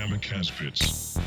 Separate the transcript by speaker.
Speaker 1: kamikaze pits.